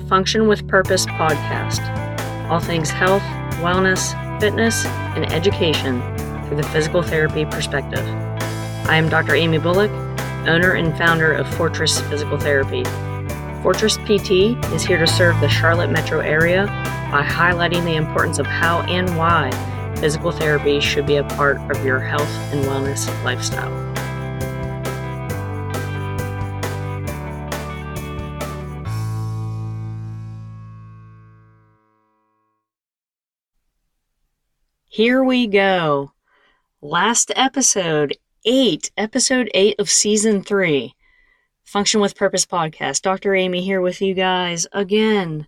the Function with Purpose podcast. All things health, wellness, fitness, and education through the physical therapy perspective. I am Dr. Amy Bullock, owner and founder of Fortress Physical Therapy. Fortress PT is here to serve the Charlotte metro area by highlighting the importance of how and why physical therapy should be a part of your health and wellness lifestyle. Here we go. Last episode, eight, episode eight of season three. Function with Purpose podcast. Dr. Amy here with you guys again.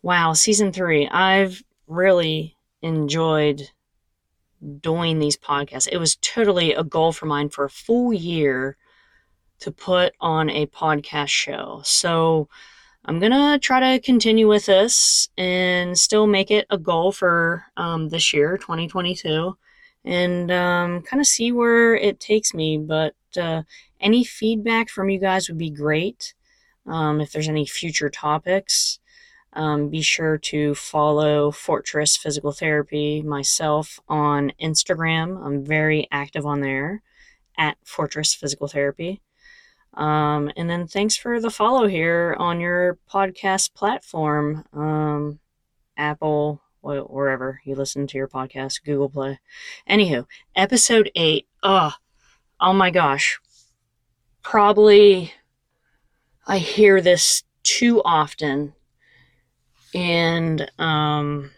Wow, season three. I've really enjoyed doing these podcasts. It was totally a goal for mine for a full year to put on a podcast show. So I'm to try to continue with this and still make it a goal for um, this year, 2022, and um, kind of see where it takes me. But uh, any feedback from you guys would be great. Um, if there's any future topics, um, be sure to follow Fortress Physical Therapy myself on Instagram. I'm very active on there at Fortress Physical Therapy. Um, and then thanks for the follow here on your podcast platform, um, Apple, wherever you listen to your podcast, Google Play. Anywho, episode eight. Oh, oh my gosh. Probably I hear this too often. And um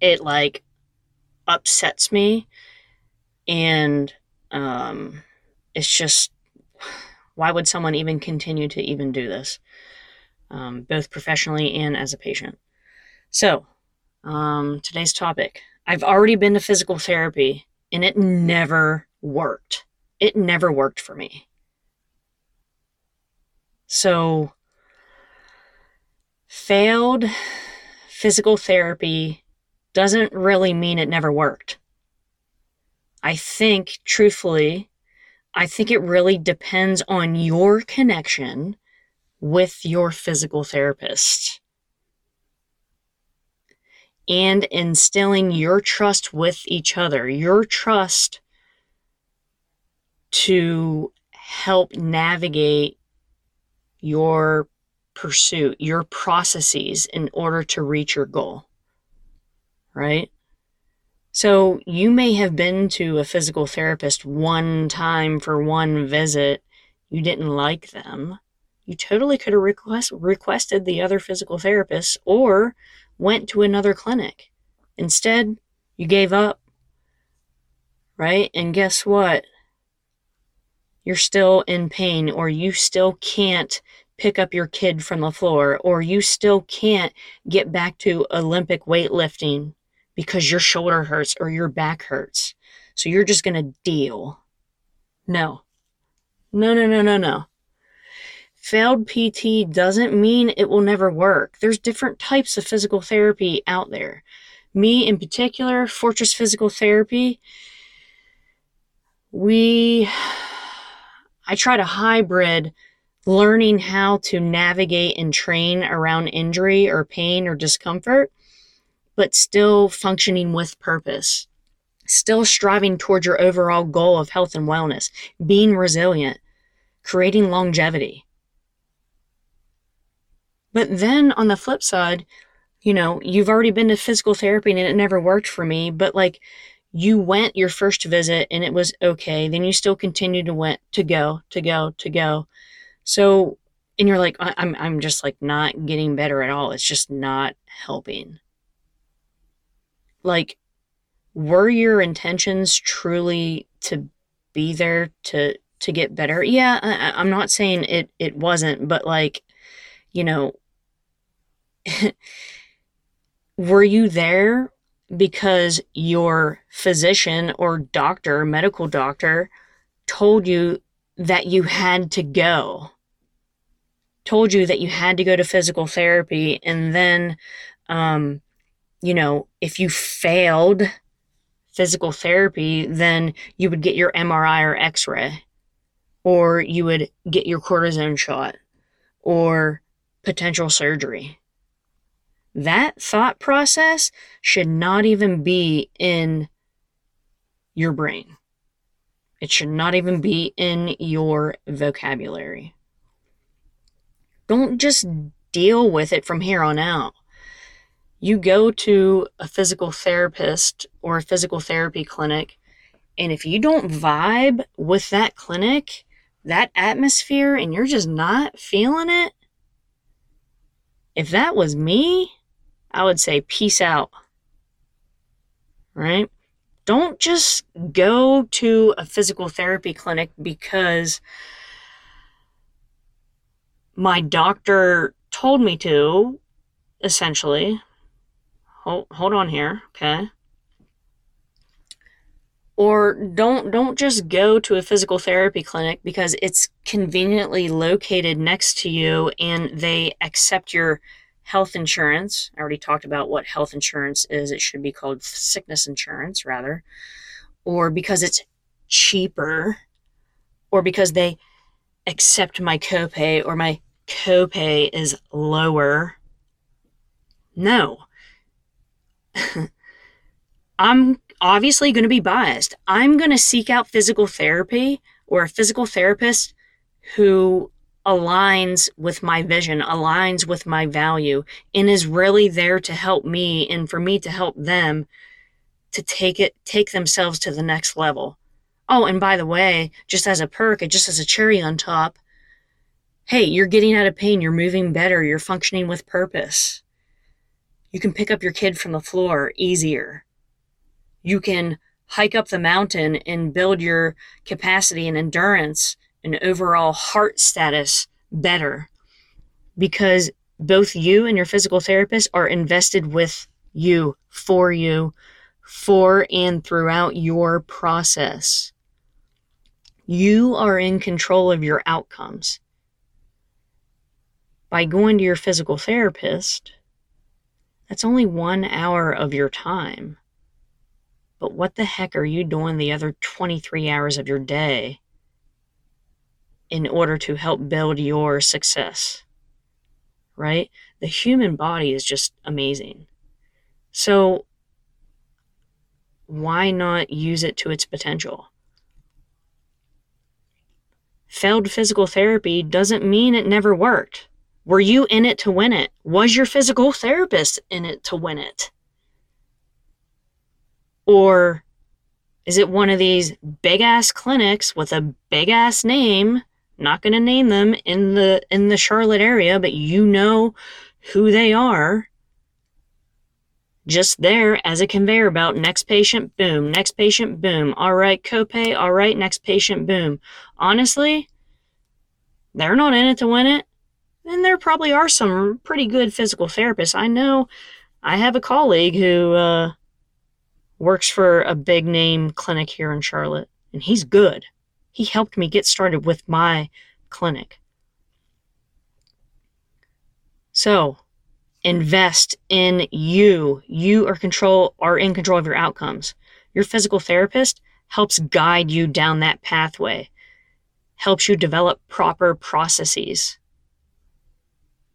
it like upsets me. And um it's just why would someone even continue to even do this um, both professionally and as a patient so um, today's topic i've already been to physical therapy and it never worked it never worked for me. So, failed physical therapy doesn't really mean it never worked. I think, truthfully, I think it really depends on your connection with your physical therapist and instilling your trust with each other, your trust to help navigate your pursuit, your processes in order to reach your goal. Right? So you may have been to a physical therapist one time for one visit. You didn't like them. You totally could have request, requested the other physical therapist or went to another clinic. Instead, you gave up. Right? And guess what? you're still in pain or you still can't pick up your kid from the floor or you still can't get back to Olympic weightlifting because your shoulder hurts or your back hurts. So you're just going to deal. No. No, no, no, no, no. Failed PT doesn't mean it will never work. There's different types of physical therapy out there. Me in particular, Fortress Physical Therapy, we I try to hybrid learning how to navigate and train around injury or pain or discomfort, but still functioning with purpose, still striving towards your overall goal of health and wellness, being resilient, creating longevity. But then on the flip side, you know, you've already been to physical therapy and it never worked for me, but like you went your first visit and it was okay then you still continue to went to go to go to go. So and you're like i'm i'm just like not getting better at all. It's just not helping like were your intentions truly to be there to to get better? Yeah I, i'm not saying it it wasn't but like you know were you there because your physician or doctor, medical doctor, told you that you had to go, told you that you had to go to physical therapy, and then, um, you know, if you failed physical therapy, then you would get your MRI or X ray, or you would get your cortisone shot, or potential surgery. That thought process should not even be in your brain. It should not even be in your vocabulary. Don't just deal with it from here on out. You go to a physical therapist or a physical therapy clinic, and if you don't vibe with that clinic, that atmosphere, and you're just not feeling it, if that was me, I would say peace out. Right? Don't just go to a physical therapy clinic because my doctor told me to, essentially. Hold, hold on here, okay? Or don't don't just go to a physical therapy clinic because it's conveniently located next to you and they accept your health insurance. I already talked about what health insurance is. It should be called sickness insurance, rather. Or because it's cheaper, or because they accept my copay, or my copay is lower. No. I'm obviously going to be biased. I'm going to seek out physical therapy or a physical therapist who aligns with my vision, aligns with my value, and is really there to help me and for me to help them to take it, take themselves to the next level. Oh, and by the way, just as a perk, just as a cherry on top, hey, you're getting out of pain, you're moving better, you're functioning with purpose. You can pick up your kid from the floor easier. You can hike up the mountain and build your capacity and endurance and overall heart status better because both you and your physical therapist are invested with you, for you, for and throughout your process. You are in control of your outcomes. By going to your physical therapist, that's only one hour of your time. But what the heck are you doing the other 23 hours of your day in order to help build your success. Right? The human body is just amazing. So, why not use it to its potential? Failed physical therapy doesn't mean it never worked. Were you in it to win it? Was your physical therapist in it to win it? Or is it one of these big ass clinics with a big ass name not going to name them in the in the Charlotte area, but you know who they are. Just there as a conveyor belt. Next patient, boom. Next patient, boom. All right, copay. All right, next patient, boom. Honestly, they're not in it to win it. And there probably are some pretty good physical therapists. I know I have a colleague who uh, works for a big name clinic here in Charlotte, and he's good. He helped me get started with my clinic. So, invest in you. You are control are in control of your outcomes. Your physical therapist helps guide you down that pathway. Helps you develop proper processes.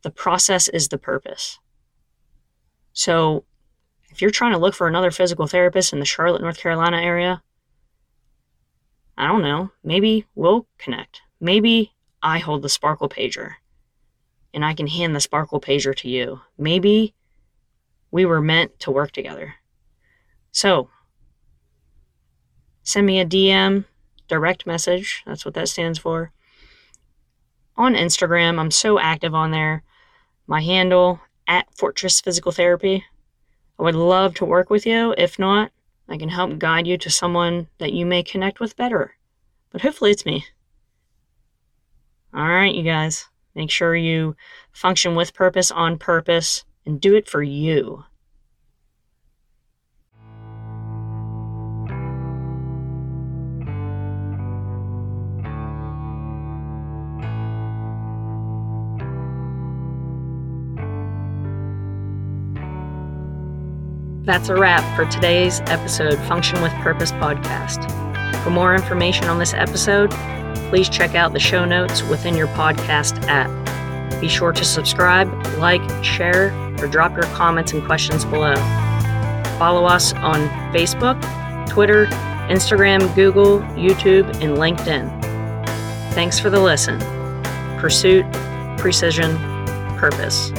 The process is the purpose. So, if you're trying to look for another physical therapist in the Charlotte, North Carolina area, I don't know, maybe we'll connect. Maybe I hold the Sparkle pager and I can hand the Sparkle pager to you. Maybe we were meant to work together. So, send me a DM, direct message. That's what that stands for. On Instagram, I'm so active on there. My handle at Fortress Physical Therapy. I would love to work with you. If not, I can help guide you to someone that you may connect with better. But hopefully it's me. All right, you guys. Make sure you function with purpose, on purpose, and do it for you. That's a wrap for today's episode, Function with Purpose podcast. For more information on this episode, please check out the show notes within your podcast app. Be sure to subscribe, like, share, or drop your comments and questions below. Follow us on Facebook, Twitter, Instagram, Google, YouTube, and LinkedIn. Thanks for the listen. Pursuit, precision, purpose.